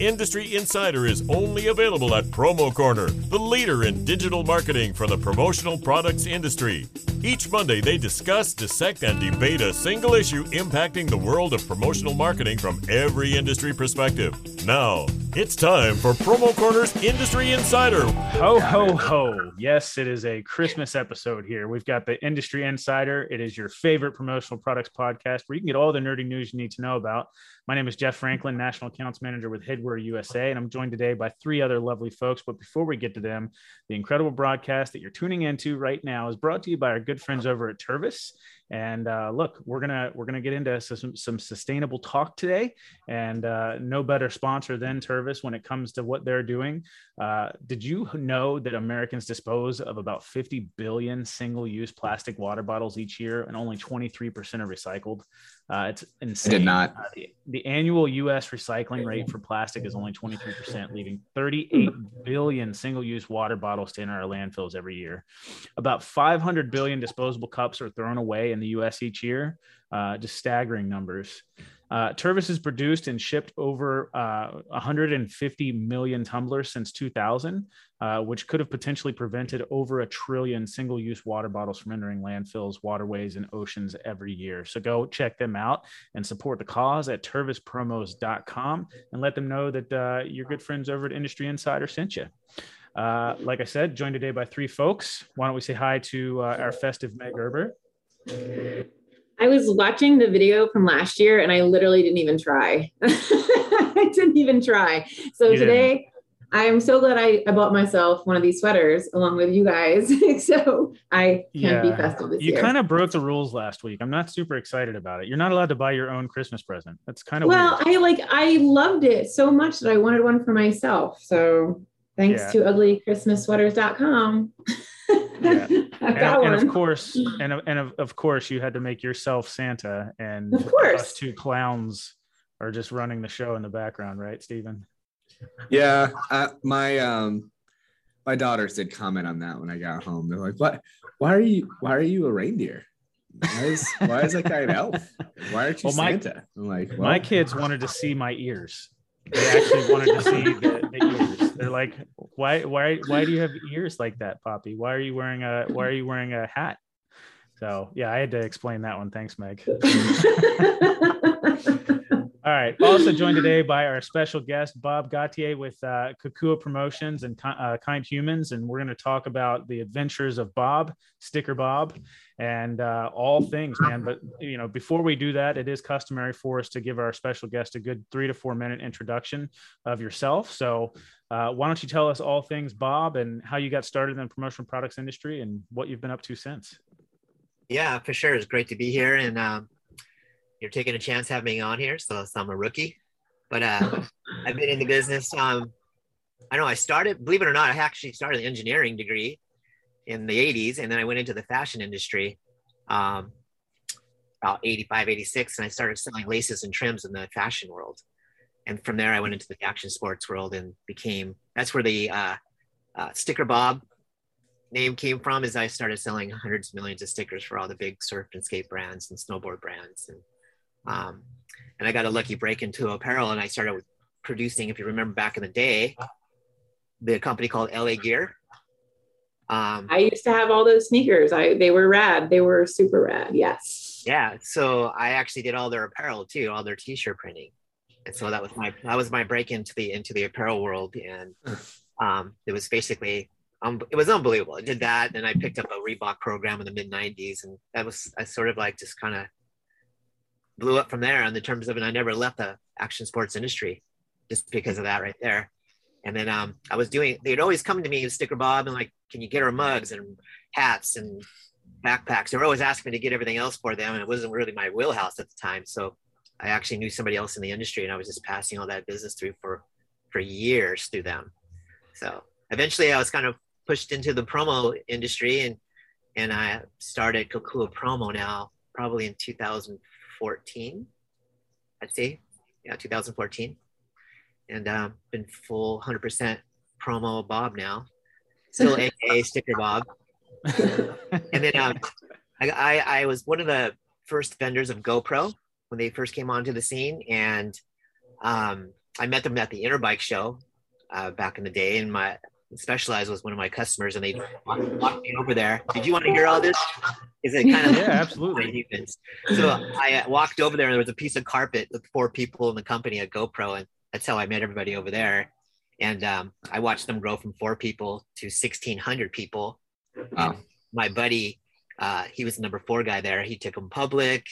Industry Insider is only available at Promo Corner, the leader in digital marketing for the promotional products industry. Each Monday, they discuss, dissect, and debate a single issue impacting the world of promotional marketing from every industry perspective. Now, it's time for Promo Corner's Industry Insider. Ho, ho, ho. Yes, it is a Christmas episode here. We've got the Industry Insider. It is your favorite promotional products podcast where you can get all the nerdy news you need to know about. My name is Jeff Franklin, National Accounts Manager with Headwear USA, and I'm joined today by three other lovely folks. But before we get to them, the incredible broadcast that you're tuning into right now is brought to you by our good friends over at Tervis. And uh, look, we're gonna we're gonna get into some, some sustainable talk today, and uh, no better sponsor than Tervis when it comes to what they're doing. Uh, did you know that Americans dispose of about 50 billion single-use plastic water bottles each year, and only 23% are recycled? Uh, it's insane. I did not. Uh, the, the annual U.S. recycling rate for plastic is only 23%, leaving 38 billion single-use water bottles to enter our landfills every year. About 500 billion disposable cups are thrown away in the U.S. each year. Uh, just staggering numbers. Uh, Tervis has produced and shipped over uh, 150 million tumblers since 2000, uh, which could have potentially prevented over a trillion single use water bottles from entering landfills, waterways, and oceans every year. So go check them out and support the cause at tervispromos.com and let them know that uh, your good friends over at Industry Insider sent you. Uh, like I said, joined today by three folks. Why don't we say hi to uh, our festive Meg Gerber? I was watching the video from last year and I literally didn't even try. I didn't even try. So You today I'm so glad I, I bought myself one of these sweaters along with you guys. so I can be Yeah. festive this You year. kind of broke the rules last week. I'm not super excited about it. You're not allowed to buy your own Christmas present. That's kind of well, weird. I like I loved it so much that I wanted one for myself. So thanks Yeah. to uglychristmassweaters.com. Yeah. And, and of course, and and of, of course, you had to make yourself Santa, and Of course. us two clowns are just running the show in the background, right, Stephen? Yeah, uh, my um, my daughters did comment on that when I got home. They're like, "What? Why are you? Why are you a reindeer? Why is why is that guy an elf? Why aren't you Well, my- Santa?" I'm like, well, My kids wanted to see my ears. They actually wanted to see the, the ears. They're like, why, why, why do you have ears like that, Poppy? Why are you wearing a, why are you wearing a hat? So yeah, I had to explain that one. Thanks, Meg. All right. Also joined today by our special guest, Bob Gautier with uh, Kokua Promotions and uh, Kind Humans. And we're going to talk about the adventures of Bob, Sticker Bob, and uh, all things, man. But, you know, before we do that, it is customary for us to give our special guest a good three to four minute introduction of yourself. So, uh, why don't you tell us all things, Bob, and how you got started in the promotional products industry and what you've been up to since? Yeah, for sure. It's great to be here, and um, you're taking a chance having me on here. So, so I'm a rookie, but uh, I've been in the business. Um, I know I started, believe it or not, I actually started an engineering degree in the 80s, and then I went into the fashion industry um, about 85, 86, and I started selling laces and trims in the fashion world. And from there, I went into the action sports world and became that's where the uh, uh, sticker bob name came from is I started selling hundreds of millions of stickers for all the big surf and skate brands and snowboard brands. And, um, and I got a lucky break into apparel and I started with producing, if you remember back in the day, the company called LA Gear. Um, I used to have all those sneakers. I they were rad. They were super rad. Yes. yeah. So I actually did all their apparel too, all their t-shirt printing. And so that was my, that was my break into the, into the apparel world. And um, it was basically um, it was unbelievable. I did that, and I picked up a Reebok program in the mid '90s, and that was I sort of like just kind of blew up from there. On the terms of, and I never left the action sports industry just because of that right there. And then um, I was doing. They'd always come to me Sticker Bob and like, "Can you get our mugs and hats and backpacks?" They were always asking me to get everything else for them, and it wasn't really my wheelhouse at the time. So I actually knew somebody else in the industry, and I was just passing all that business through for for years through them. So eventually, I was kind of pushed into the promo industry and and I started Kokua Promo now probably in 2014 I'd say yeah 2014 and um, been full 100% promo Bob now. Still aka sticker Bob. And then um, I, I I was one of the first vendors of GoPro when they first came onto the scene. And um, I met them at the Interbike show uh, back in the day, and my Specialized was one of my customers, and they walked, walked me over there. Did you want to hear all this? Is it kind of Yeah, absolutely. So I uh, walked over there, and there was a piece of carpet with four people in the company at GoPro, and that's how I met everybody over there. And um, I watched them grow from four people to 1,600 people. Wow. My buddy, uh, he was the number four guy there. He took them public,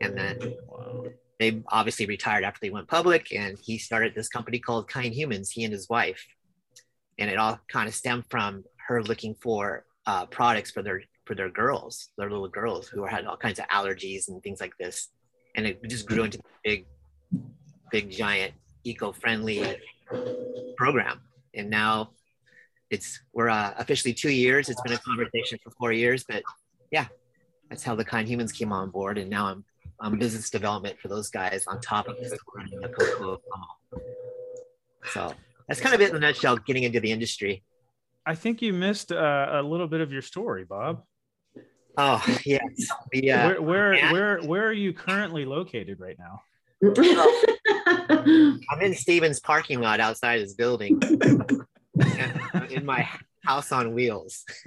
and then Wow. they obviously retired after they went public and he started this company called kind humans he and his wife and it all kind of stemmed from her looking for uh, products for their for their girls their little girls who had all kinds of allergies and things like this and it just grew into big big giant eco-friendly program and now it's we're uh, officially two years it's been a conversation for four years but yeah that's how the kind humans came on board and now i'm um, business development for those guys on top of this So that's kind of it in a nutshell. Getting into the industry. I think you missed uh, a little bit of your story, Bob. Oh yes, the, uh, where where, yeah. where where are you currently located right now? I'm in Stevens parking lot outside his building, in my house on wheels.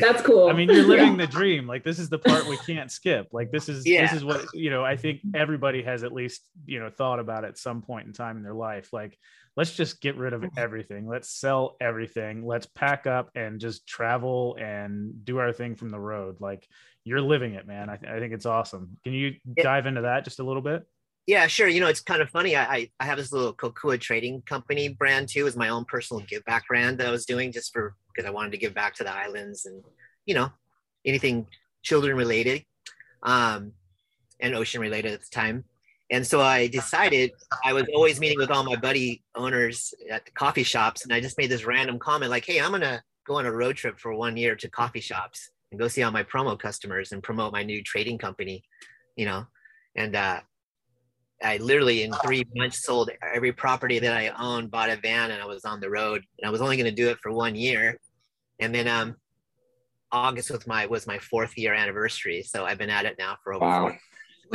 That's cool. I mean, you're living the dream. Like this is the part we can't skip. Like this is Yeah. this is what you know. I think everybody has at least you know thought about at some point in time in their life. Like let's just get rid of mm-hmm. everything. Let's sell everything. Let's pack up and just travel and do our thing from the road. Like you're living it, man. I, th- I think it's awesome. Can you Yeah. dive into that just a little bit? Yeah, sure. You know, it's kind of funny. I, I, I have this little Kokua trading company brand too, is my own personal give back brand that I was doing just for because I wanted to give back to the islands and, you know, anything children related um, and ocean related at the time. And so I decided I was always meeting with all my buddy owners at the coffee shops. And I just made this random comment like, hey, I'm to go on a road trip for one year to coffee shops and go see all my promo customers and promote my new trading company, you know. And uh, I literally in three months sold every property that I owned, bought a van, and I was on the road. And I was only going to do it for one year. And then um, August was my was my fourth year anniversary, so I've been at it now for over. Wow. four-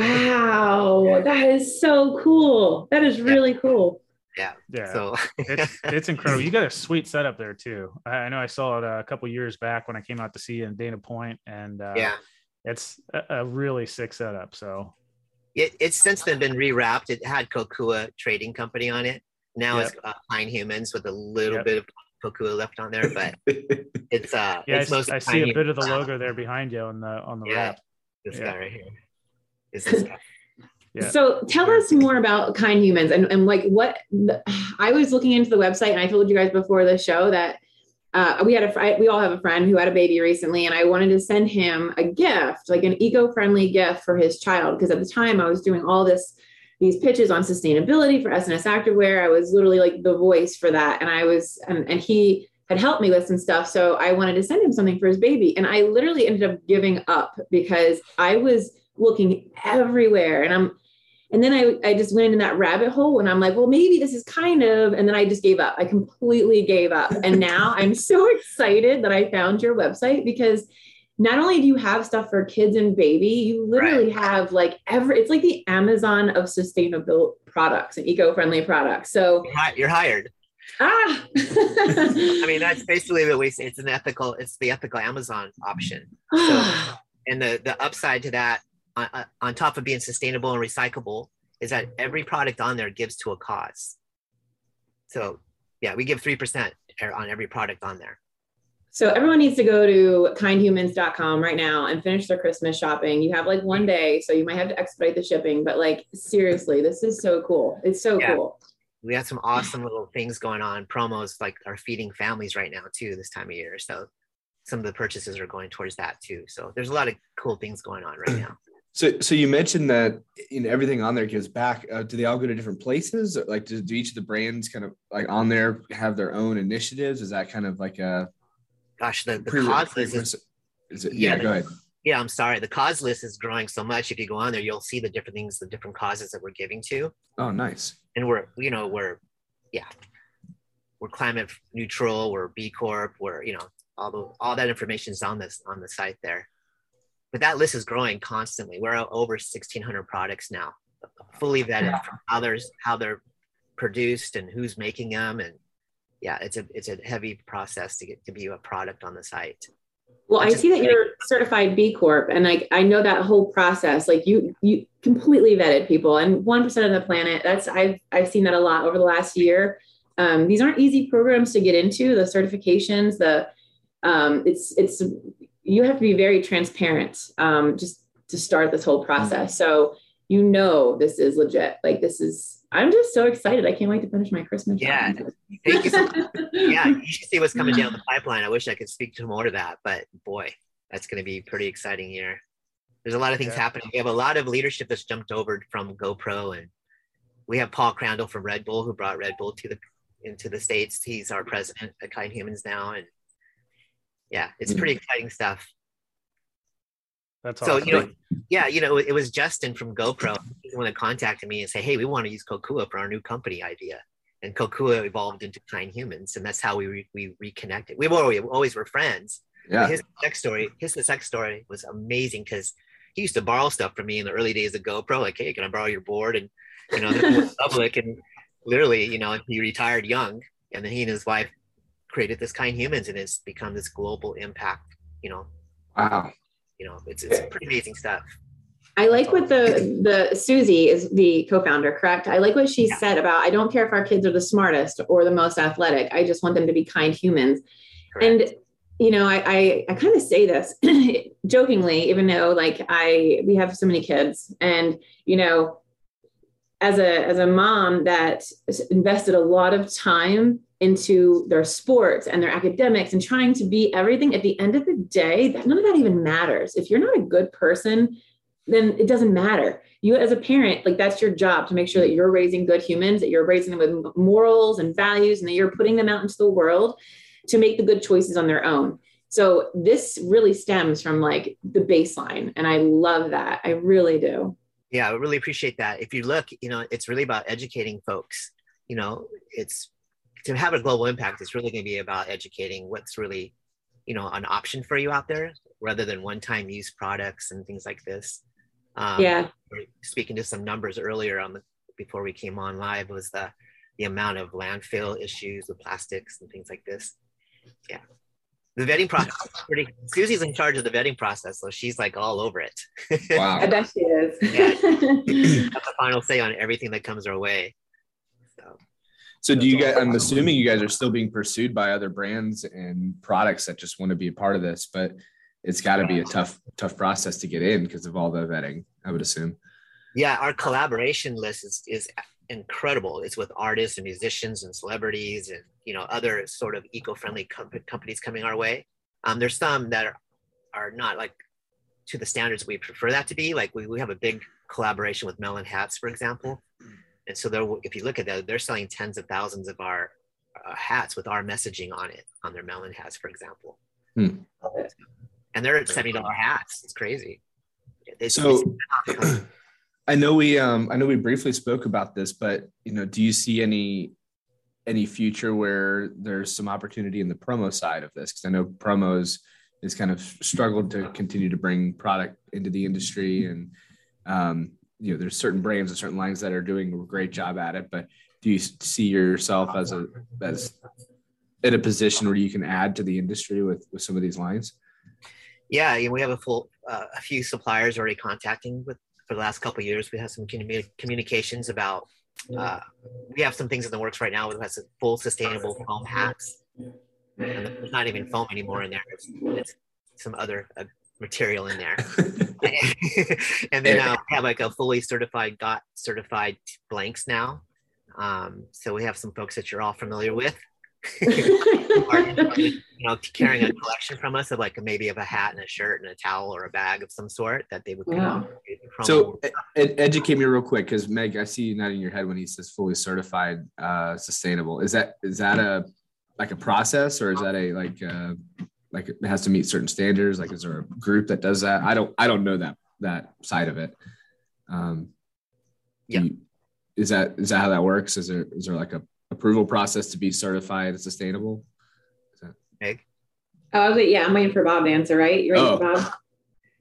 wow, that is so cool. That is really cool. Yeah. Yeah. So it's it's incredible. You got a sweet setup there too. I, I know I saw it uh, a couple years back when I came out to see you in Dana Point, and uh, yeah, it's a, a really sick setup. So it, it's since then been rewrapped. It had Kokua Trading Company on it. Now it's uh, Kind Humans with a little Yep. bit of Kokua left on there, but it's uh, yeah, I, it's s- mostly I see a bit of the logo there behind you on the on the Yeah. wrap. This Yeah. guy right here is this guy. Yeah. So tell us more about kind humans and, and like what the, I was looking into the website and I told you guys before the show that uh, we had a fr- we all have a friend who had a baby recently and I wanted to send him a gift like an eco-friendly gift for his child because at the time I was doing all this these pitches on sustainability for S&S Activewear. I was literally like the voice for that. And I was and, and he had helped me with some stuff. So I wanted to send him something for his baby. And I literally ended up giving up because I was looking everywhere. And I'm and then I, I just went into that rabbit hole and I'm like, well, maybe this is kind of, and then I just gave up. I completely gave up. And now I'm so excited that I found your website because not only do you have stuff for kids and baby, you literally have like every, it's like the Amazon of sustainable products and eco-friendly products. So, You're hired. ah, I mean, that's basically what we say. It's an ethical. It's the ethical Amazon option. Ah, and the the upside to that on, uh, on top of being sustainable and recyclable is that every product on there gives to a cause so yeah we give 3% on every product on there So everyone needs to go to kindhumans.com right now and finish their Christmas shopping. You have like one day, so you might have to expedite the shipping, but like seriously, this is so cool. It's so Yeah. cool. we have some awesome little things going on promos like are feeding families right now too this time of year so some of the purchases are going towards that too so there's a lot of cool things going on right now So, so you mentioned that you know everything on there gives back. Uh, do they all go to different places? Like, do, do each of the brands kind of like on there have their own initiatives? Is that kind of like a gosh the, the pre- cause list is is it? Yeah, Yeah, go ahead. yeah i'm sorry. The cause list is growing so much. If you go on there you'll see the different things the different causes that we're giving to. Oh, nice. and we're you know we're yeah. We're climate neutral we're b corp we're you know all the all that information is on this on the site there. But that list is growing constantly. We're over 1600 products now fully vetted from how they're how they're produced and who's making them and yeah it's a it's a heavy process to get to be a product on the site. Well i see that you're certified b corp and like i know that whole process like you you completely vetted people and 1% of the planet that's i've i've seen that a lot over the last year. Um, these aren't easy programs to get into the certifications the um, it's it's you have to be very transparent um, just to start this whole process. So you know this is legit like this is I'm just so excited. I can't wait to finish my Christmas. Yeah. Thank you so yeah. You should see what's coming down the pipeline. I wish I could speak to more to that, but boy, that's going to be pretty exciting year. There's a lot of things yeah. happening. We have a lot of leadership that's jumped over from GoPro and we have Paul Crandall from Red Bull who brought Red Bull to the into the States. He's our president at Kind Humans now. And yeah, it's mm. pretty exciting stuff. That's awesome. So, you know, yeah, you know, it was Justin from GoPro when they contacted me and say, hey, we want to use Kokua for our new company idea. And Kokua evolved into Kind Humans, and that's how we re- we reconnected. We were we always were friends. Yeah. his sex story, his sex story was amazing because he used to borrow stuff from me in the early days of GoPro. Like, hey, can I borrow your board? And you know, public, and literally, you know, he retired young, and then he and his wife created this Kind Humans, and it's become this global impact. You know, wow you know, it's, it's pretty amazing stuff. I like what the the Susie is the co-founder, correct? I like what she yeah. said about I don't care if our kids are the smartest or the most athletic. I just want them to be kind humans. Correct. And you know, I I, I kind of say this jokingly, even though like I we have so many kids, and you know, as a as a mom that invested a lot of time into their sports and their academics and trying to be everything. At the end of the day that none of that even matters. If you're not a good person then it doesn't matter. You as a parent like that's your job to make sure that you're raising good humans that you're raising them with morals and values and that you're putting them out into the world to make the good choices on their own. So this really stems from like the baseline and i love that. I really do. Yeah i really appreciate that. If you look you know it's really about educating folks. You know it's to have a global impact, it's really going to be about educating what's really, you know, an option for you out there rather than one-time use products and things like this. Um, yeah. Speaking to some numbers earlier on the before we came on live was the the amount of landfill issues with plastics and things like this. Yeah. The vetting process pretty Susie's in charge of the vetting process, so she's like all over it. Wow. I bet she is. yeah. That's the final say on everything that comes our way. So do you guys, I'm assuming you guys are still being pursued by other brands and products that just want to be a part of this, but it's got to be a tough, tough process to get in because of all the vetting, I would assume. Yeah, our collaboration list is, is incredible. It's with artists and musicians and celebrities and, you know, other sort of eco-friendly com- companies coming our way. Um, there's some that are, are not like to the standards we prefer that to be. Like we, we have a big collaboration with Melin Hats, for example. And so they're, if you look at that, they're selling tens of thousands of our uh, hats with our messaging on it, on their Melin hats, for example. Hmm. And they're at $70 hats. It's crazy. It's, so it's, I know we, um, I know we briefly spoke about this, but you know, do you see any, any future where there's some opportunity in the promo side of this? Cause I know promos is kind of struggled to continue to bring product into the industry and, um, you know there's certain brands and certain lines that are doing a great job at it but do you see yourself as a as in a position where you can add to the industry with with some of these lines? Yeah we have a full uh, a few suppliers already contacting with for the last couple years. We have some communications about uh, we have some things in the works right now with has full sustainable foam hats. And there's not even foam anymore in there. It's, it's some other uh, material in there. and then uh, we have like a fully certified got certified blanks now. Um, so we have some folks that you're all familiar with. are, you know, carrying a collection from us of like maybe of a hat and a shirt and a towel or a bag of some sort that they would. Wow. So ed- educate me real quick, because Meg, I see you nodding your head when he says fully certified, uh, sustainable. Is that is that a like a process or is that a like uh, like it has to meet certain standards. Like is there a group that does that? I don't i don't know that that side of it. Um yeah. you, is that is that how that works? Is there is there like a approval process to be certified as sustainable? Is that Meg? oh yeah i'm waiting for bob to answer right? You ready oh. bob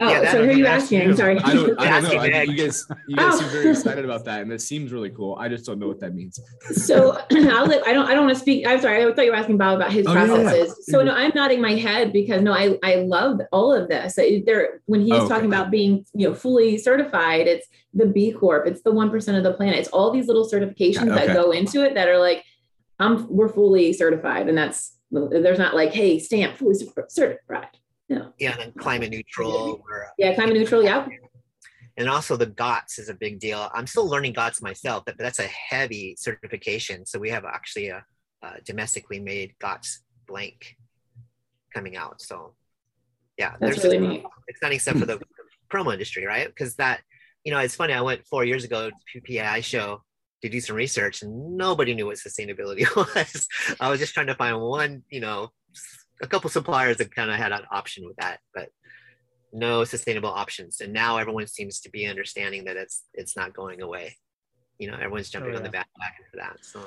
Oh, Yeah, so who are you asking? you. Sorry. I don't, I don't know. I, you guys, you guys Oh. seem very oh. excited about that, and it seems really cool. I just don't know what that means. so I'll let, I don't I don't want to speak. I'm sorry. I thought you were asking Bob about his Oh, yeah, yeah. processes. So no, I'm nodding my head because no, I I love all of this. There when he was Oh, okay. talking about being you know fully certified, it's the B Corp, it's the one percent of the planet. It's all these little certifications Okay. that go into it that are like, I'm we're fully certified, and that's there's not like hey stamp fully certified. No. Yeah, and then climate neutral. We're, uh, Yeah, climate neutral. Yeah. and also the GOTS is a big deal. I'm still learning GOTS myself, but that's a heavy certification. So we have actually a, a domestically made GOTS blank coming out. So yeah, That's there's really neat. exciting stuff for the promo industry, right? Because that, you know, it's funny. I went four years ago to PPI show to do some research, and nobody knew what sustainability was. I was just trying to find one, you know, a couple suppliers that kind of had an option with that, but no sustainable options. And now everyone seems to be understanding that it's it's not going away. You know, everyone's jumping on the yeah. bandwagon for that. So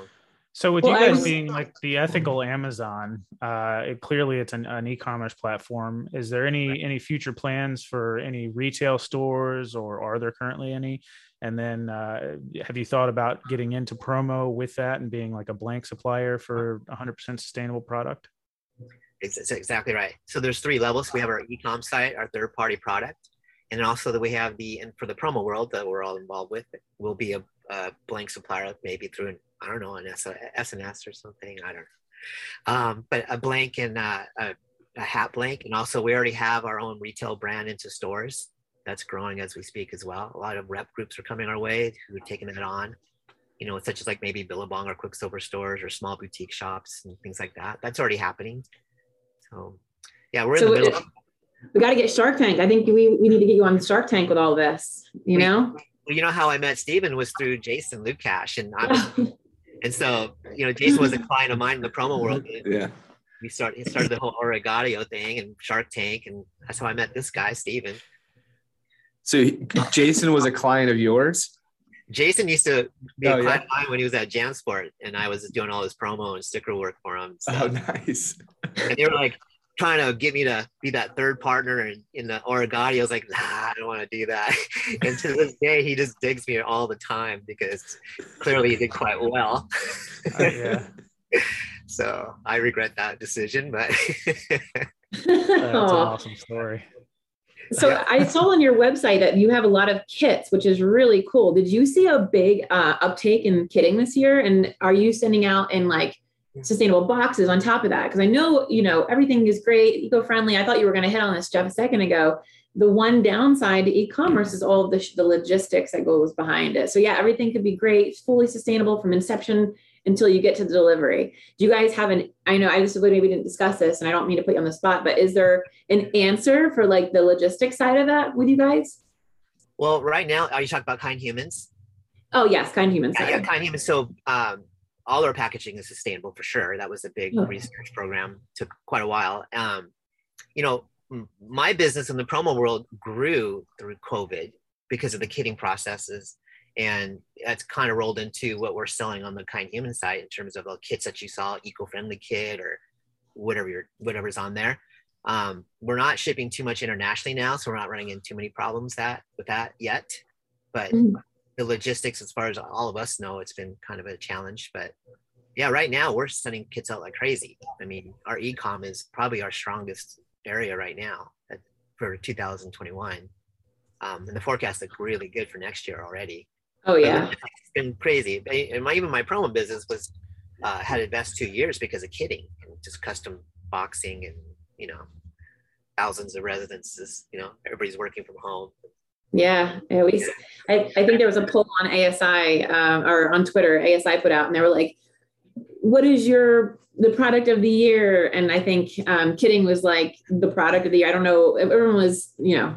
So with Well, you guys was- being like the ethical Amazon, uh, it, clearly it's an, an e-commerce platform. Is there any any future plans for any retail stores, or are there currently any? And then, uh, have you thought about getting into promo with that and being like a blank supplier for 100% sustainable product? It's, exactly right. So there's three levels. We have our e-com site, our third-party product, and also that we have the and for the promo world that we're all involved with. Will be a, a blank supplier, maybe through an I don't know an S&S or something. I don't know, um, but a blank and uh, a, a hat blank, and also we already have our own retail brand into stores. That's growing as we speak as well. A lot of rep groups are coming our way who are taking that on. You know, such as like maybe Billabong or Quiksilver stores or small boutique shops and things like that. That's already happening. So yeah, we're in the middle. it- we got to get Shark Tank. I think we, we need to get you on Shark Tank with all this. You We- know. well, you know how I met Steven was through Jason Lucash, and I was, and so you know Jason was a client of mine in the promo world. Yeah. We started he started the whole Origaudio thing and Shark Tank, and that's how I met this guy Steven. So Jason was a client of yours. Jason used to be Oh, a client of mine when he was at JamSport, and I was doing all his promo and sticker work for him. and stuff. Oh, nice. and they were like trying to get me to be that third partner in, in the Origaudio. I was like, nah, I don't want to do that. and to this day, he just digs me all the time because clearly he did quite well. Uh, yeah, so I regret that decision, but that's an awesome story. So I saw on your website that you have a lot of kits, which is really cool. Did you see a big uh, uptake in kitting this year? And are you sending out in like sustainable boxes on top of that? Because I know you know everything is great, eco-friendly. I thought you were going to hit on this, Jeff, a second ago. The one downside to e-commerce is all the, the logistics that goes behind it. So yeah, everything could be great, fully sustainable from inception until you get to the delivery. Do you guys have an? I know I just maybe didn't discuss this, and I don't mean to put you on the spot, but is there an answer for like the logistics side of that with you guys? well, right now, are you talking about kind humans? Oh yes, kind human Yeah, yeah, kind humans. So um, all our packaging is sustainable for sure. That was a big Oh. research program. Took quite a while. Um, you know, my business in the promo world grew through COVID because of the kitting processes, and that's kind of rolled into what we're selling on the kind human side in terms of the kits that you saw, eco-friendly kit or whatever you're whatever's on there. Um, we're not shipping too much internationally now, so we're not running into too many problems that with that yet. But Mhm. the logistics, as far as all of us know, it's been kind of a challenge. But yeah, right now we're sending kits out like crazy. I mean, our e-com is probably our strongest area right now at, for 2021. Um, and the forecast look really good for next year already. Oh yeah. It's been crazy. And my, even my promo business was uh, had best two years because of kitting and just custom boxing and you know thousands of residences. You know, everybody's working from home. Yeah, yeah, we, I, I think there was a poll on ASI um, or on Twitter, ASI put out, and they were like, "What is your the product of the year?" And I think um, Kitting was like the product of the year. I don't know, everyone was you know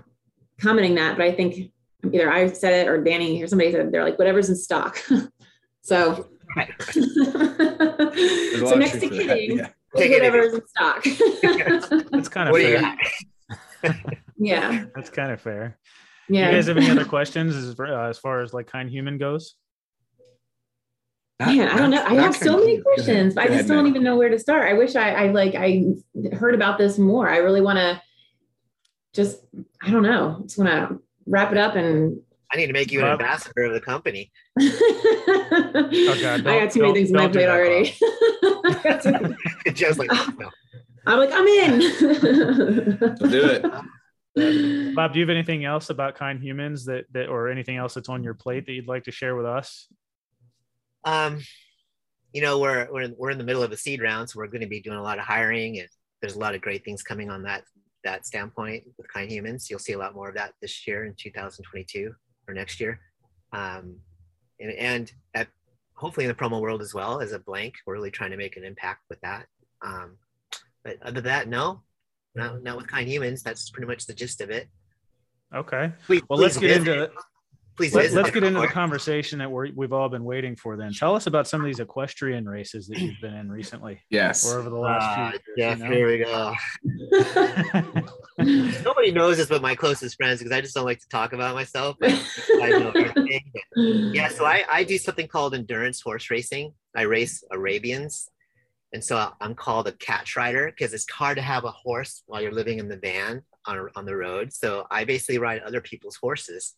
commenting that, but I think either I said it or Danny or somebody said it. they're like whatever's in stock. so, Right. So lot of next to truth to that, Kitting, Yeah. Take it in stock. That's kind of What do you fair. yeah, That's kind of fair. yeah. You guys have any other questions as, uh, as far as like kind human goes? Man, I don't know. I have so many kind of- go ahead. questions, but I just don't Meg. even know where to start. I wish I, I like I heard about this more. I really want to just I don't know. Just want to wrap it up and. I need to make you an Rob- ambassador of the company. oh God, I got too many things in my plate already. Just like no. I'm like, I'm in. Do it. Bob, do you have anything else about kind humans that that or anything else that's on your plate that you'd like to share with us? Um, you know, we're we're in, we're in the middle of a seed round, so we're going to be doing a lot of hiring, and there's a lot of great things coming on that that standpoint with kind humans. You'll see a lot more of that this year in 2022 or next year, um, and, and at hopefully in the promo world as well as a blank. We're really trying to make an impact with that. Um, but other than that, no, not not with kind humans. That's pretty much the gist of it. Okay. Please, Well, let's get visit- into Please let, visit us get into the conversation that we're, we've all been waiting for. Then tell us about some of these equestrian races that you've been in recently Yes. or over the last Ah, few yeah, years. you know? here we go. Nobody knows this but my closest friends because I just don't like to talk about myself. I know everything. Yeah, so I, I do something called endurance horse racing. I race Arabians. And so I'm called a catch rider because it's hard to have a horse while you're living in the van on, on the road. So I basically ride other people's horses.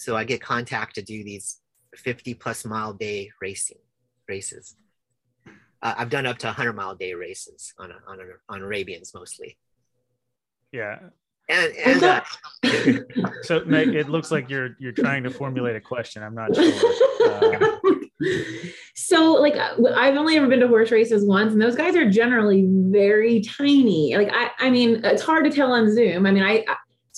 So I get contact to do these 50 plus mile day racing races. Uh, I've done up to 100 mile day races on, on, on Arabians mostly. Yeah. And, and uh, So Meg, it looks like you're you're trying to formulate a question. I'm not sure. Uh, so like uh, I've only ever been to horse races once, and those guys are generally very tiny. Like I, I mean, it's hard to tell on Zoom. I mean, I.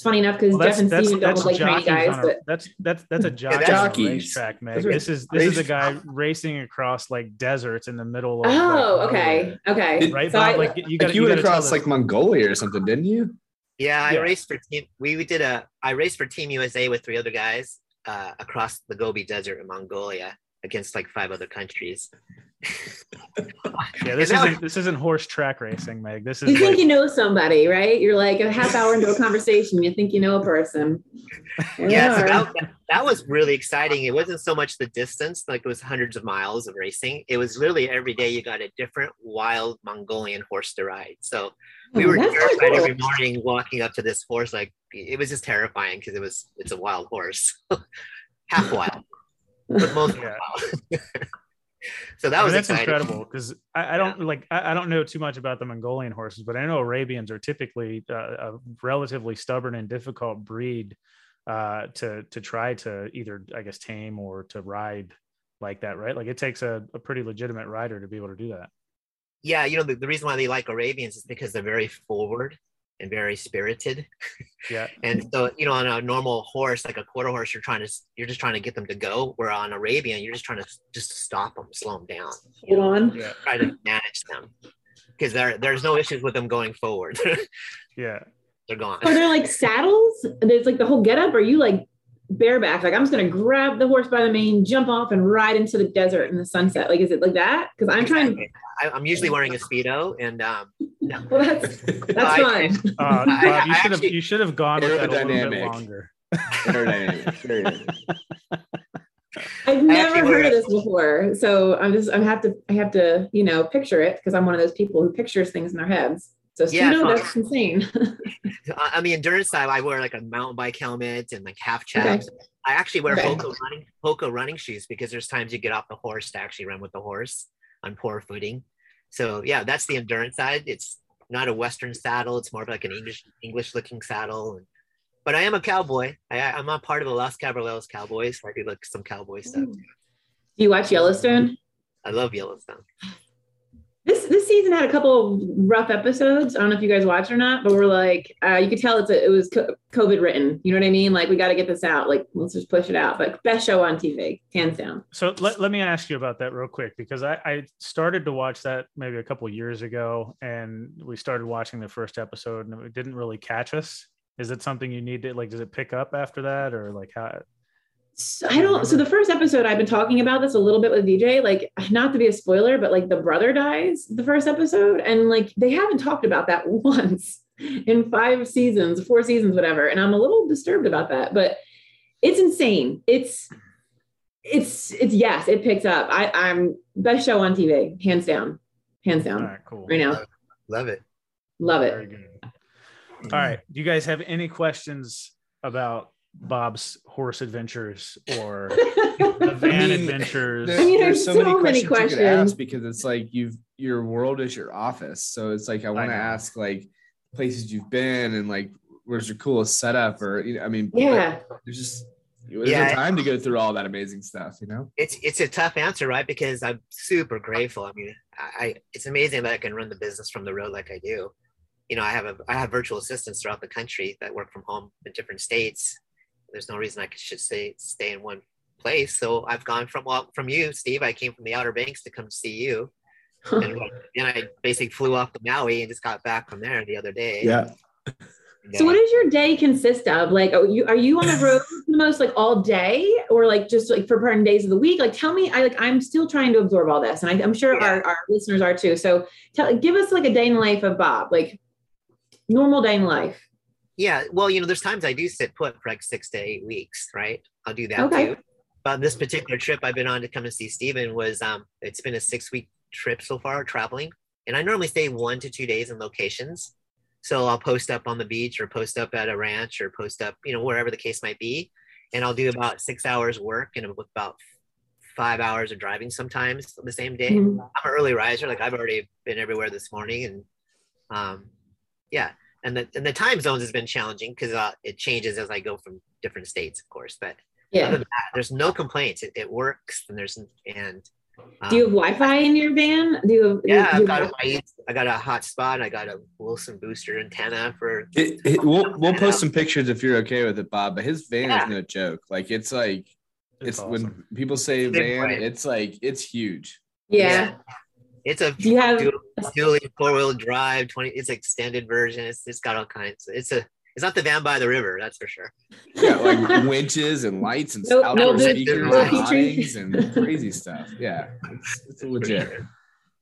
I- It's funny enough because well, Jeff and Steven don't look like tiny guys, a- but that's that's that's a jockey that's- on a Jockeys. racetrack, Meg. Are This is this is a guy racing across like deserts in the middle of. oh, like, okay, okay. Did- Right, So Bob? I- like you got Like you went across like Mongolia or something, didn't you? Yeah, I Yeah. raced for team. We, we did a. I raced for Team USA with three other guys uh, across the Gobi Desert in Mongolia against like five other countries. Yeah, this And that isn't this isn't horse track racing, Meg. This is you think like, you know somebody, right? You're like a half hour into a conversation, you think you know a person. There yeah, so that, that, that was really exciting. It wasn't so much the distance, like it was hundreds of miles of racing. It was literally every day you got a different wild Mongolian horse to ride. So oh, we Oh, were terrified cool. every morning walking up to this horse. Like it was just terrifying because it was it's a wild horse, half wild, but most Yeah. wild. so that I mean, was that's exciting. incredible because I, I don't like I, I don't know too much about the Mongolian horses, but I know Arabians are typically uh, a relatively stubborn and difficult breed uh, to to try to either I guess tame or to ride like that, right? Like it takes a, a pretty legitimate rider to be able to do that. Yeah, you know the, the reason why they like Arabians is because they're very forward and very spirited. Yeah, And so, you know, on a normal horse, like a quarter horse, you're trying to, you're just trying to get them to go. Where on Arabian, you're just trying to just stop them, slow them down, Hold on. yeah, try to manage them, because there, there's no issues with them going forward. yeah. They're gone. Are there like saddles? There's like the whole getup. Or are you like bareback? Like I'm just gonna grab the horse by the mane, jump off, and ride into the desert in the sunset. Like is it like that? Because I'm trying. I, I'm usually wearing a speedo, and um, no. Well, that's that's I- fun. Uh, Bob, you should have you should have gone with that a little bit longer. Aerodynamic, very nice. I've never heard of this before, so I'm just I have to I have to you know picture it because I'm one of those people who pictures things in their heads. So Yeah, that's insane. on the endurance side, I wear like a mountain bike helmet and like half Okay. chaps. I actually wear Okay. Hoka running Hoka running shoes because there's times you get off the horse to actually run with the horse on poor footing. So yeah, that's the endurance side. It's not a Western saddle. It's more of like an English English looking saddle. But I am a cowboy. I, I'm not part of the Los Caballeros Cowboys. So I do like some cowboy stuff. Do you watch Yellowstone? I love Yellowstone. This this season had a couple of rough episodes. I don't know if you guys watched or not, but we're like, uh, you could tell it's a, it was COVID written. You know what I mean? Like we got to get this out. Like let's just push it out. But best show on TV, hands down. So let, let me ask you about that real quick because I, I started to watch that maybe a couple years ago and we started watching the first episode and it didn't really catch us. Is it something you need to like? Does it pick up after that or like how? So, I don't. So the first episode, I've been talking about this a little bit with DJ. Like, not to be a spoiler, but like the brother dies the first episode, and like they haven't talked about that once in five seasons, four seasons, whatever. And I'm a little disturbed about that. But it's insane. It's it's it's yes, it picks up. I, I'm best show on TV, hands down, hands down, right, cool. right now. Love it. Love Very it. good. All right. Do you guys have any questions about Bob's horse adventures or the van I mean, adventures? There's, I mean, there's there's so, so many many questions, you could ask because it's like you've your world is your office. So it's like I want to ask like places you've been and like where's your coolest setup or you know, I mean Yeah. there's just there's Yeah. no time to go through all that amazing stuff, you know? it's it's a tough answer, right? Because I'm super grateful. I mean, I, I it's amazing that I can run the business from the road like I do. You know, I have a I have virtual assistants throughout the country that work from home in different states. There's no reason I could should stay stay in one place. So I've gone from well from you, Steve. I came from the Outer Banks to come see you, and then I basically flew off to Maui and just got back from there the other day. Yeah. And, So uh, what does your day consist of? Like, are you are you on the road the most like all day, or like just like for certain days of the week? Like, tell me. I like I'm still trying to absorb all this, and I, I'm sure Yeah. our, our listeners are too. So, tell give us like a day in the life of Bob, like normal day in life. Yeah, well, you know, there's times I do sit put for like six to eight weeks, right? I'll do that Okay. too. But this particular trip I've been on to come and see Stephen was um it's been a six week trip so far traveling. And I normally stay one to two days in locations. So I'll post up on the beach or post up at a ranch or post up, you know, wherever the case might be. And I'll do about six hours work and about five hours of driving sometimes the same day. Mhm. I'm an early riser. Like I've already been everywhere this morning, and um, yeah, and the and the time zones has been challenging because uh, it changes as I go from different states, of course. But other Yeah. than that, there's no complaints. It, it works, and there's and um, Do you have Wi-Fi in your van? Do you? Have, do you- yeah, do you I've got have- a, I got a hotspot. I got a Wilson booster antenna for It, it, we'll we'll post some pictures if you're okay with it, Bob. But his van Yeah. is no joke. Like it's like it's, It's awesome. when people say Big van, plane. it's like it's huge. yeah. It's a Do you have? dual, dual four wheel drive. Twenty. It's extended version. It's it's got all kinds. It's a. It's not the van by the river. That's for sure. Yeah, like winches and lights and No- outdoor no speakers no and awnings and crazy stuff. Yeah, it's, it's legit.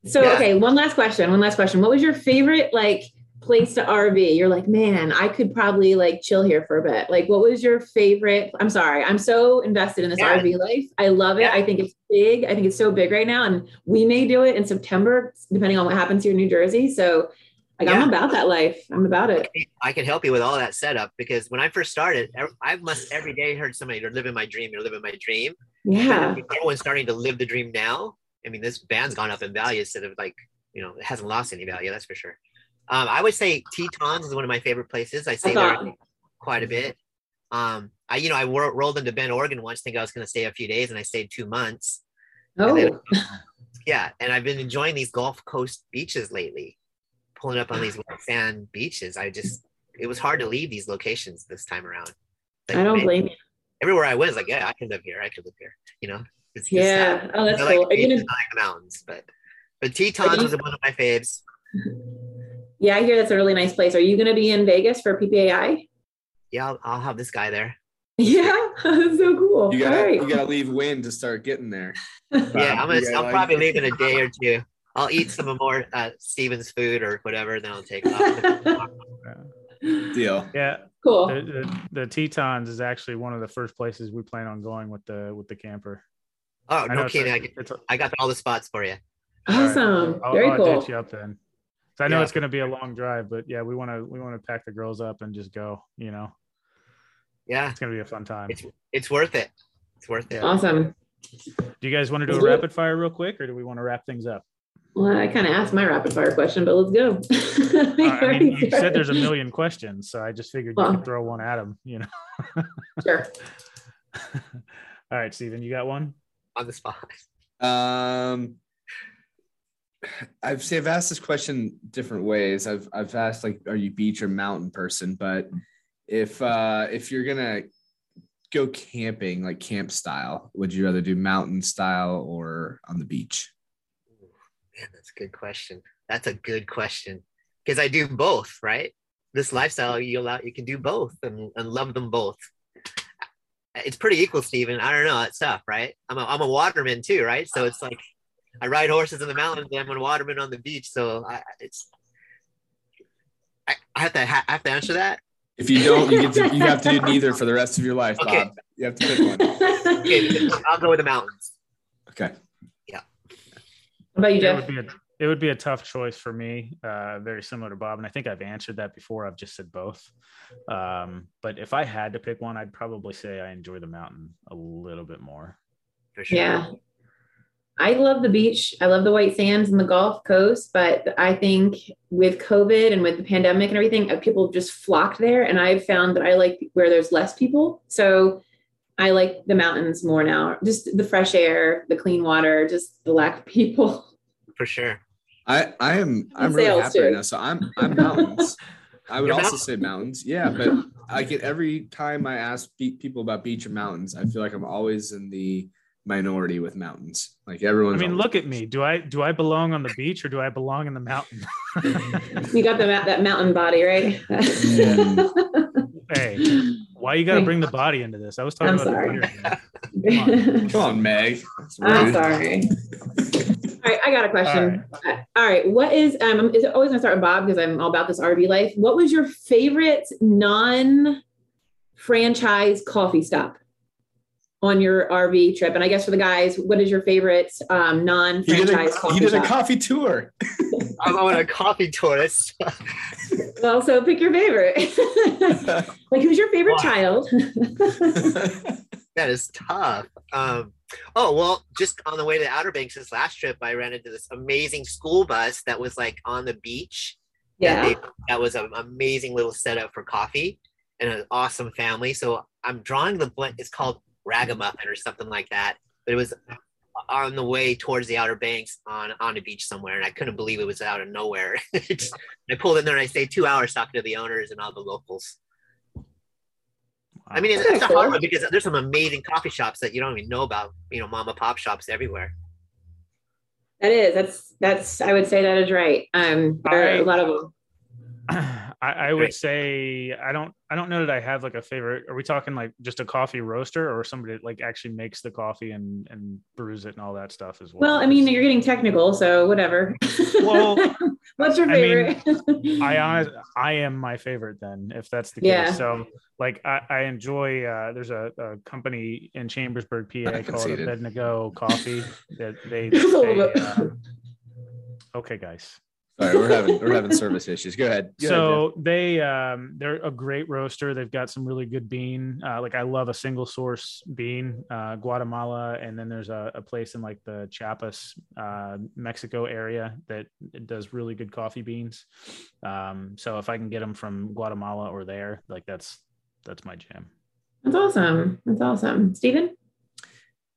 So Yeah. okay, one last question. One last question. What was your favorite like place to RV? You're like, man, I could probably like chill here for a bit. Like, what was your favorite? I'm sorry, I'm so invested in this Yeah. RV life. I love it. Yeah. I think it's big. I think it's so big right now, and we may do it in September, depending on what happens here in New Jersey. So, like, I'm about that life. I'm about it. I can help you with all that setup because when I first started, I must every day heard somebody, "You're living my dream. You're living my dream." Yeah. everyone's starting to live the dream now. I mean, this band's gone up in value instead of like, you know, it hasn't lost any value. That's for sure. Um, I would say Tetons is one of my favorite places. I stay there quite a bit. Um, I, you know, I wor- rolled into Bend, Oregon once, think I was going to stay a few days, and I stayed two months. And then- Oh, yeah, and I've been enjoying these Gulf Coast beaches lately, pulling up on these sand beaches. I just, it was hard to leave these locations this time around. Like, I don't man, blame you. Everywhere I went, it's like, yeah, I could live here. I could live here. You know, it's just- Yeah. Oh, that's I like cool. the Are you beaches, gonna? I like the mountains, but but Tetons you- was one of my faves. Yeah, I hear that's a really nice place. Are you gonna be in Vegas for PPAI? Yeah, I'll, I'll have this guy there. Yeah, that's so cool. You gotta All right. you gotta leave wind to start getting there. Yeah, Bob, I'm gonna. I'll like- probably leave in a day or two. I'll eat some more uh, Steven's food or whatever, and then I'll take off. deal. Yeah, cool. the, the, the Tetons is actually one of the first places we plan on going with the with the camper. oh I no it's kidding! I, get- it's a- I got all the spots for you. Awesome. I'll, Very I'll cool. ditch you up then. So I know Yeah. it's going to be a long drive, but yeah, we want to we want to pack the girls up and just go. You know, Yeah, it's going to be a fun time. it's it's worth it. It's worth it. Awesome. Do you guys want to do a Let's do it. rapid fire real quick, or do we want to wrap things up? Well, I kind of asked my rapid fire question, but let's go. Uh, I mean, you said there's a million questions, so I just figured you could throw one at them. You know. Sure. All right, Steven, you got one. On the spot. Um, I've say I've asked this question different ways. I've I've asked like, are you beach or mountain person? But if uh if you're gonna go camping like camp style, would you rather do mountain style or on the beach? Man, that's a good question. That's a good question because I do both, right? This lifestyle you allow you can do both and, and love them both. It's pretty equal, Steven. I don't know. It's tough, right? I'm a, I'm a waterman too, right? So it's like I ride horses in the mountains. and I'm a waterman on the beach. So I, it's I, I have to ha- I have to answer that. If you don't, you get to you have to do neither for the rest of your life, Okay. Bob. You have to pick one. Okay, I'll go with the mountains. Okay. Yeah. How about you, It Jeff? would be a it would be a tough choice for me. Uh, very similar to Bob, and I think I've answered that before. I've just said both. Um, but if I had to pick one, I'd probably say I enjoy the mountain a little bit more. For sure. Yeah. I love the beach. I love the white sands and the Gulf Coast, but I think with COVID and with the pandemic and everything, uh, people just flocked there. And I've found that I like where there's less people. So I like the mountains more now. Just the fresh air, the clean water, just the lack of people. For sure. I I am I'm really sales, happy right now. So I'm I'm mountains. I would You're also mountains? say mountains. Yeah, but I get every time I ask be- people about beach or mountains, I feel like I'm always in the minority with mountains. Like everyone. I mean, look at me. Do I do I belong on the beach or do I belong in the mountain? You got the ma- that mountain body, right? hey, why you got to bring the body into this? I was talking I'm about sorry. the beer. Come on, Meg. I'm sorry. All right, I got a question. Uh, All right, what is um? Is always gonna start with Bob because I'm all about this RV life. What was your favorite non-franchise coffee stop on your RV trip? And I guess for the guys, what is your favorite um, did non-franchise a, coffee he did a shop? coffee tour. I'm on a coffee tourist. well, so pick your favorite. like, who's your favorite Wow. child? That is tough. Um, oh well, just on the way to the Outer Banks this last trip, I ran into this amazing school bus that was like on the beach. that yeah. they- that was an amazing little setup for coffee and an awesome family. So I'm drawing the blank. It's called Ragamuffin or something like that. But it was on the way towards the Outer Banks on on a beach somewhere, and I couldn't believe it was out of nowhere. It's- I pulled in there and I stayed two hours talking to the owners and all the locals. I mean, it's, it's a hard one because there's some amazing coffee shops that you don't even know about. You know, mama pop shops everywhere. That is. That's that's. I would say that is right. Um, there are I- a lot of them. I, I would say I don't I don't know that I have like a favorite. Are we talking like just a coffee roaster or somebody that like actually makes the coffee and and brews it and all that stuff as well? Well, I mean, you're getting technical, so whatever. Well, what's your I mean, favorite? I honest, I am my favorite then, if that's the case. Yeah. So, like, I, I enjoy. Uh, there's a, a company in Chambersburg, PA, called Conceded. Abednego Coffee. That they. Just a little they, uh, okay, guys. Sorry, we're having we're having service issues. Go ahead. Go ahead, so they um they're a great roaster they've got some really good bean uh, like i love a single source bean uh, guatemala and then there's a, a place in like the chiapas uh, mexico area that does really good coffee beans um so if i can get them from guatemala or there like that's that's my jam That's awesome. That's awesome. Stephen.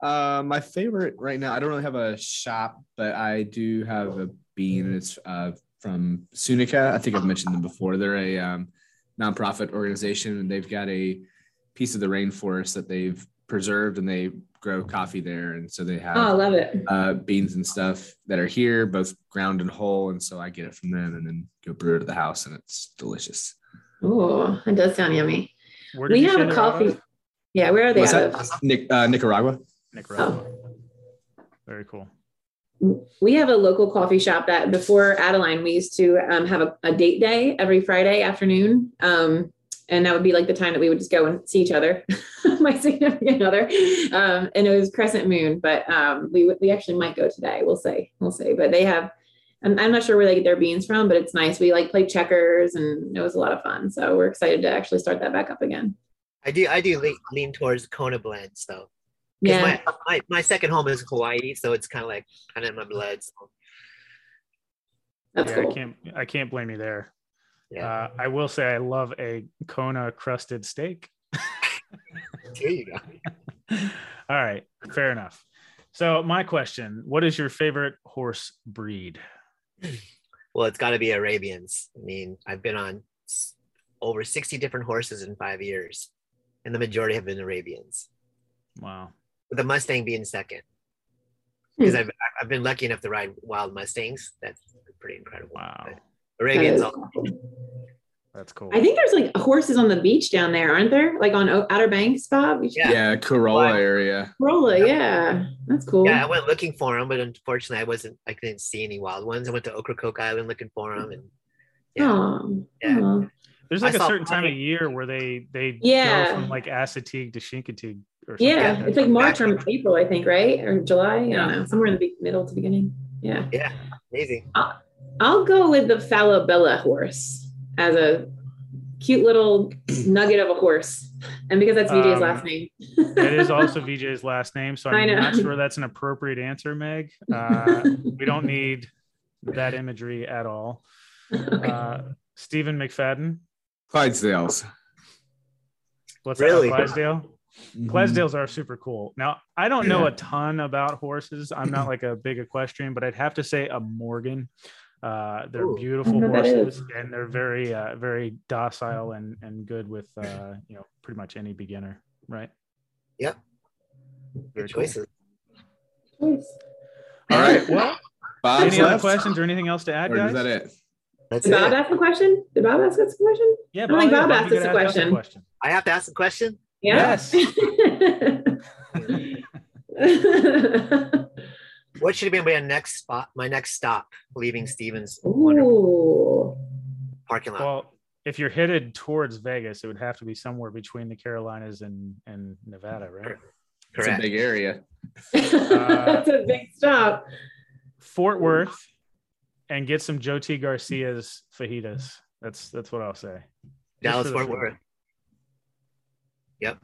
Uh, my favorite right now, I don't really have a shop, but I do have a bean, it's uh, from Sunica. I think I've mentioned them before. They're a um, nonprofit organization, and they've got a piece of the rainforest that they've preserved, and they grow coffee there. And so they have Oh, I love it. uh, beans and stuff that are here, both ground and whole. And so I get it from them, and then go brew it at the house, and it's delicious. Oh, it does sound yummy. We have a they're out of? coffee. Yeah, where are they What's out that? of? Nic- uh, Nicaragua. Nicaragua. Oh. very cool We have a local coffee shop that before Adeline, we used to um, have a, a date day every Friday afternoon. Um, and that would be like the time that we would just go and see each other, my significant other. Um, and it was Crescent Moon, but um, we we actually might go today. We'll see, we'll see. But they have, I'm, I'm not sure where they get their beans from, but it's nice. We like play checkers, and it was a lot of fun. So we're excited to actually start that back up again. I do I do lean, lean towards Kona blends though. 'Cause Yeah, My, my my second home is Hawaii, so it's kind of like kind of in my blood. So, that's yeah, cool. i can't i can't blame you there yeah, uh, i will say i love a kona crusted steak there you go. All right, fair enough. So, my question What is your favorite horse breed? Well, it's got to be Arabians. I mean, I've been on over sixty different horses in five years, and the majority have been Arabians. Wow. With the Mustang being second, Hmm. because I've I've been lucky enough to ride wild Mustangs. That's pretty incredible. Wow. But That Arabians, is all, cool. That's cool. I think there's like horses on the beach down there, aren't there? Like on O- Outer Banks, Bob? Yeah. Yeah, Corolla Wow. area. Corolla, yeah. That's cool. yeah, I went looking for them, but unfortunately, I wasn't. I couldn't see any wild ones. I went to Ocracoke Island looking for them, and yeah, Oh, Yeah. oh. There's like a saw certain time of year where they they Yeah. go from like Assateague to Chincoteague or something. Yeah, like it's like March or April, I think, right? Or July. I don't know. Somewhere in the be- middle to beginning. Yeah. Yeah, amazing. I'll go with the Falabella horse as a cute little nugget of a horse. And because that's VJ's Um, last name. It is also VJ's last name, so I I'm not sure that's an appropriate answer, Meg. Uh, we don't need that imagery at all. Okay. Uh, Stephen McFadden, Clydesdales. what's Really? that? Clydesdale. Mhm. Clydesdales are super cool. Now, I don't know Yeah. a ton about horses. I'm not like a big equestrian, but I'd have to say a Morgan. Uh, they're Ooh. beautiful I know that horses, and they're very, uh, very docile and and good with uh, you know pretty much any beginner, right? Yep. Very Good cool. choices. Choice. All right. Well, Bob's any other questions or anything else to add, Or guys? is that it? That's Did Bob it. ask a question? Did Bob ask us a question? Yeah, I don't think yeah, Bob asked us a ask us question. I have to ask a question. Yeah. What should be my next spot? My next stop, leaving Stevens Ooh. parking lot. Well, if you're headed towards Vegas, it would have to be somewhere between the Carolinas and and Nevada, right? It's a big area. That's a big stop. Fort Worth, and get some Joe T. Garcia's fajitas. That's that's what I'll say. Dallas Fort food. Worth.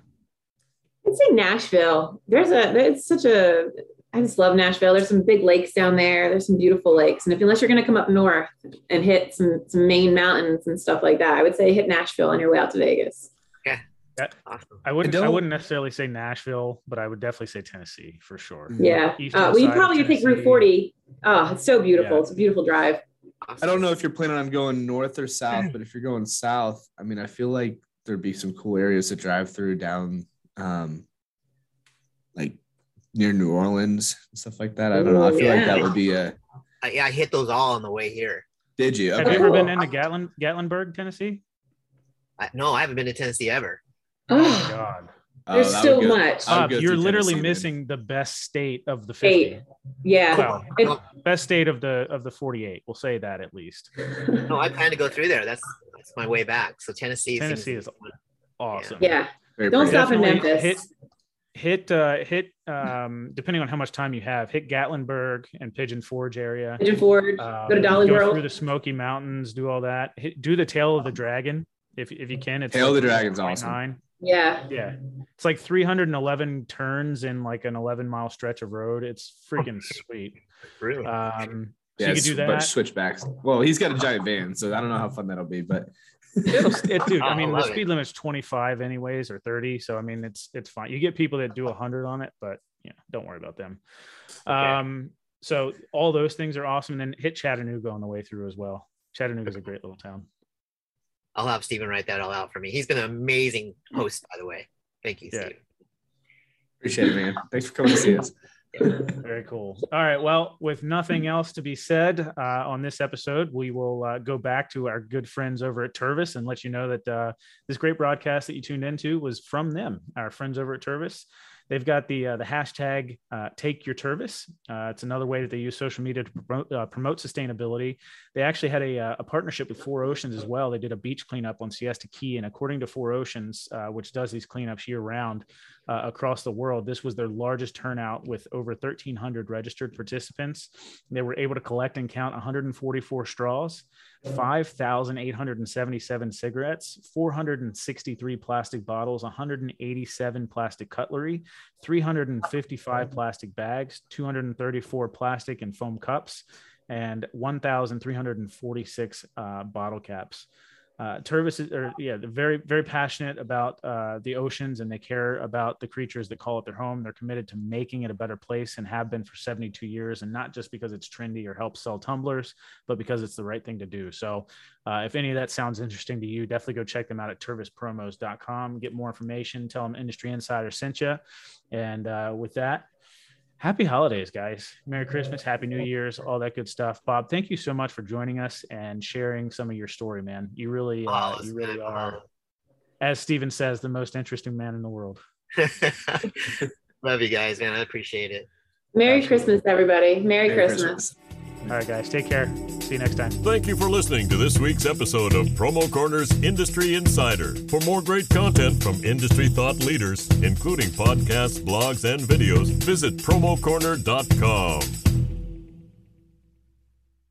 I'd say Nashville. There's a it's such a I just love Nashville. There's some big lakes down there. There's some beautiful lakes. And if unless you're gonna come up north and hit some some Maine mountains and stuff like that, I would say hit Nashville on your way out to Vegas. Awesome. I wouldn't. I, don't- wouldn't necessarily say Nashville, but I would definitely say Tennessee for sure. Yeah. Eastern Uh, we side of probably take Route 40. Oh, it's so beautiful. Yeah. It's a beautiful drive. I don't know if you're planning on going north or south, but if you're going south, I mean, I feel like there'd be some cool areas to drive through down, um, like near New Orleans and stuff like that. I don't know. I feel like that would be a. I, yeah, I hit those all on the way here. Did you? Have you ever been into Gatlin, Gatlinburg, Tennessee? I, no, I haven't been to Tennessee ever. Oh my God, there's that so would much. I would Bob, go you're literally Tennessee, man. missing the best state of the 50. Eight. yeah. Well, It- best state of the of the 48. We'll say that at least. No, I plan to go through there. That's that's my way back. So Tennessee. Tennessee is. Awesome. yeah. Very Don't stop in Memphis. Hit hit uh, hit um, depending on how much time you have. Hit Gatlinburg and Pigeon Forge area. Pigeon Forge. Um, go to Dolly go World. through the Smoky Mountains. Do all that. Hit, do the Tail of the Dragon if if you can. It's Tail of the Dragon's 0.9. awesome. Yeah. Yeah, it's like 311 turns in like an 11 mile stretch of road. It's freaking sweet. Really? Um, so Yeah, you could do s- but that. switchbacks. Well, he's got a giant van, so I don't know how fun that'll be, but It'll, dude, I I mean, the love it. speed limit's 25 anyways, or 30. So I mean, it's it's fine. You get people that do 100 on it, but yeah, don't worry about them. Um, so all those things are awesome. And then hit Chattanooga on the way through as well. Chattanooga's a great little town. I'll have Steven write that all out for me. He's been an amazing host, by the way. Thank you, Yeah. Steve. appreciate it, man. Thanks for coming to see us. Very cool. All right. Well, with nothing else to be said uh, on this episode, we will uh, go back to our good friends over at Tervis and let you know that uh, this great broadcast that you tuned into was from them, our friends over at Tervis. They've got the uh, the hashtag uh, Take Your Tervis. Uh, it's another way that they use social media to promote, uh, promote sustainability. They actually had a, uh, a partnership with Four Oceans as well. They did a beach cleanup on Siesta Key, and according to Four Oceans, uh, which does these cleanups year round, across the world. This was their largest turnout with over 1,300 registered participants. They were able to collect and count 144 straws, 5,877 cigarettes, 463 plastic bottles, 187 plastic cutlery, 355 plastic bags, 234 plastic and foam cups, and 1,346 uh, bottle caps uh, Tervis is, or yeah, they're very, very passionate about uh, the oceans and they care about the creatures that call it their home. They're committed to making it a better place and have been for 72 years. And not just because it's trendy or helps sell tumblers, but because it's the right thing to do. So uh, if any of that sounds interesting to you, definitely go check them out at tervispromos.com. Get more information. Tell them Industry Insider sent you. And uh, with that, happy holidays guys merry christmas happy new year's all that good stuff bob thank you so much for joining us and sharing some of your story man you really uh, Oh, you really it's are as steven says the most interesting man in the world Love you guys, man. I appreciate it. Merry Absolutely. Christmas, everybody. Merry, Merry Christmas. All right guys take care see you next time Thank you for listening to this week's episode of Promo Corner's Industry Insider. For more great content from industry thought leaders, including podcasts, blogs, and videos, visit promocorner.com.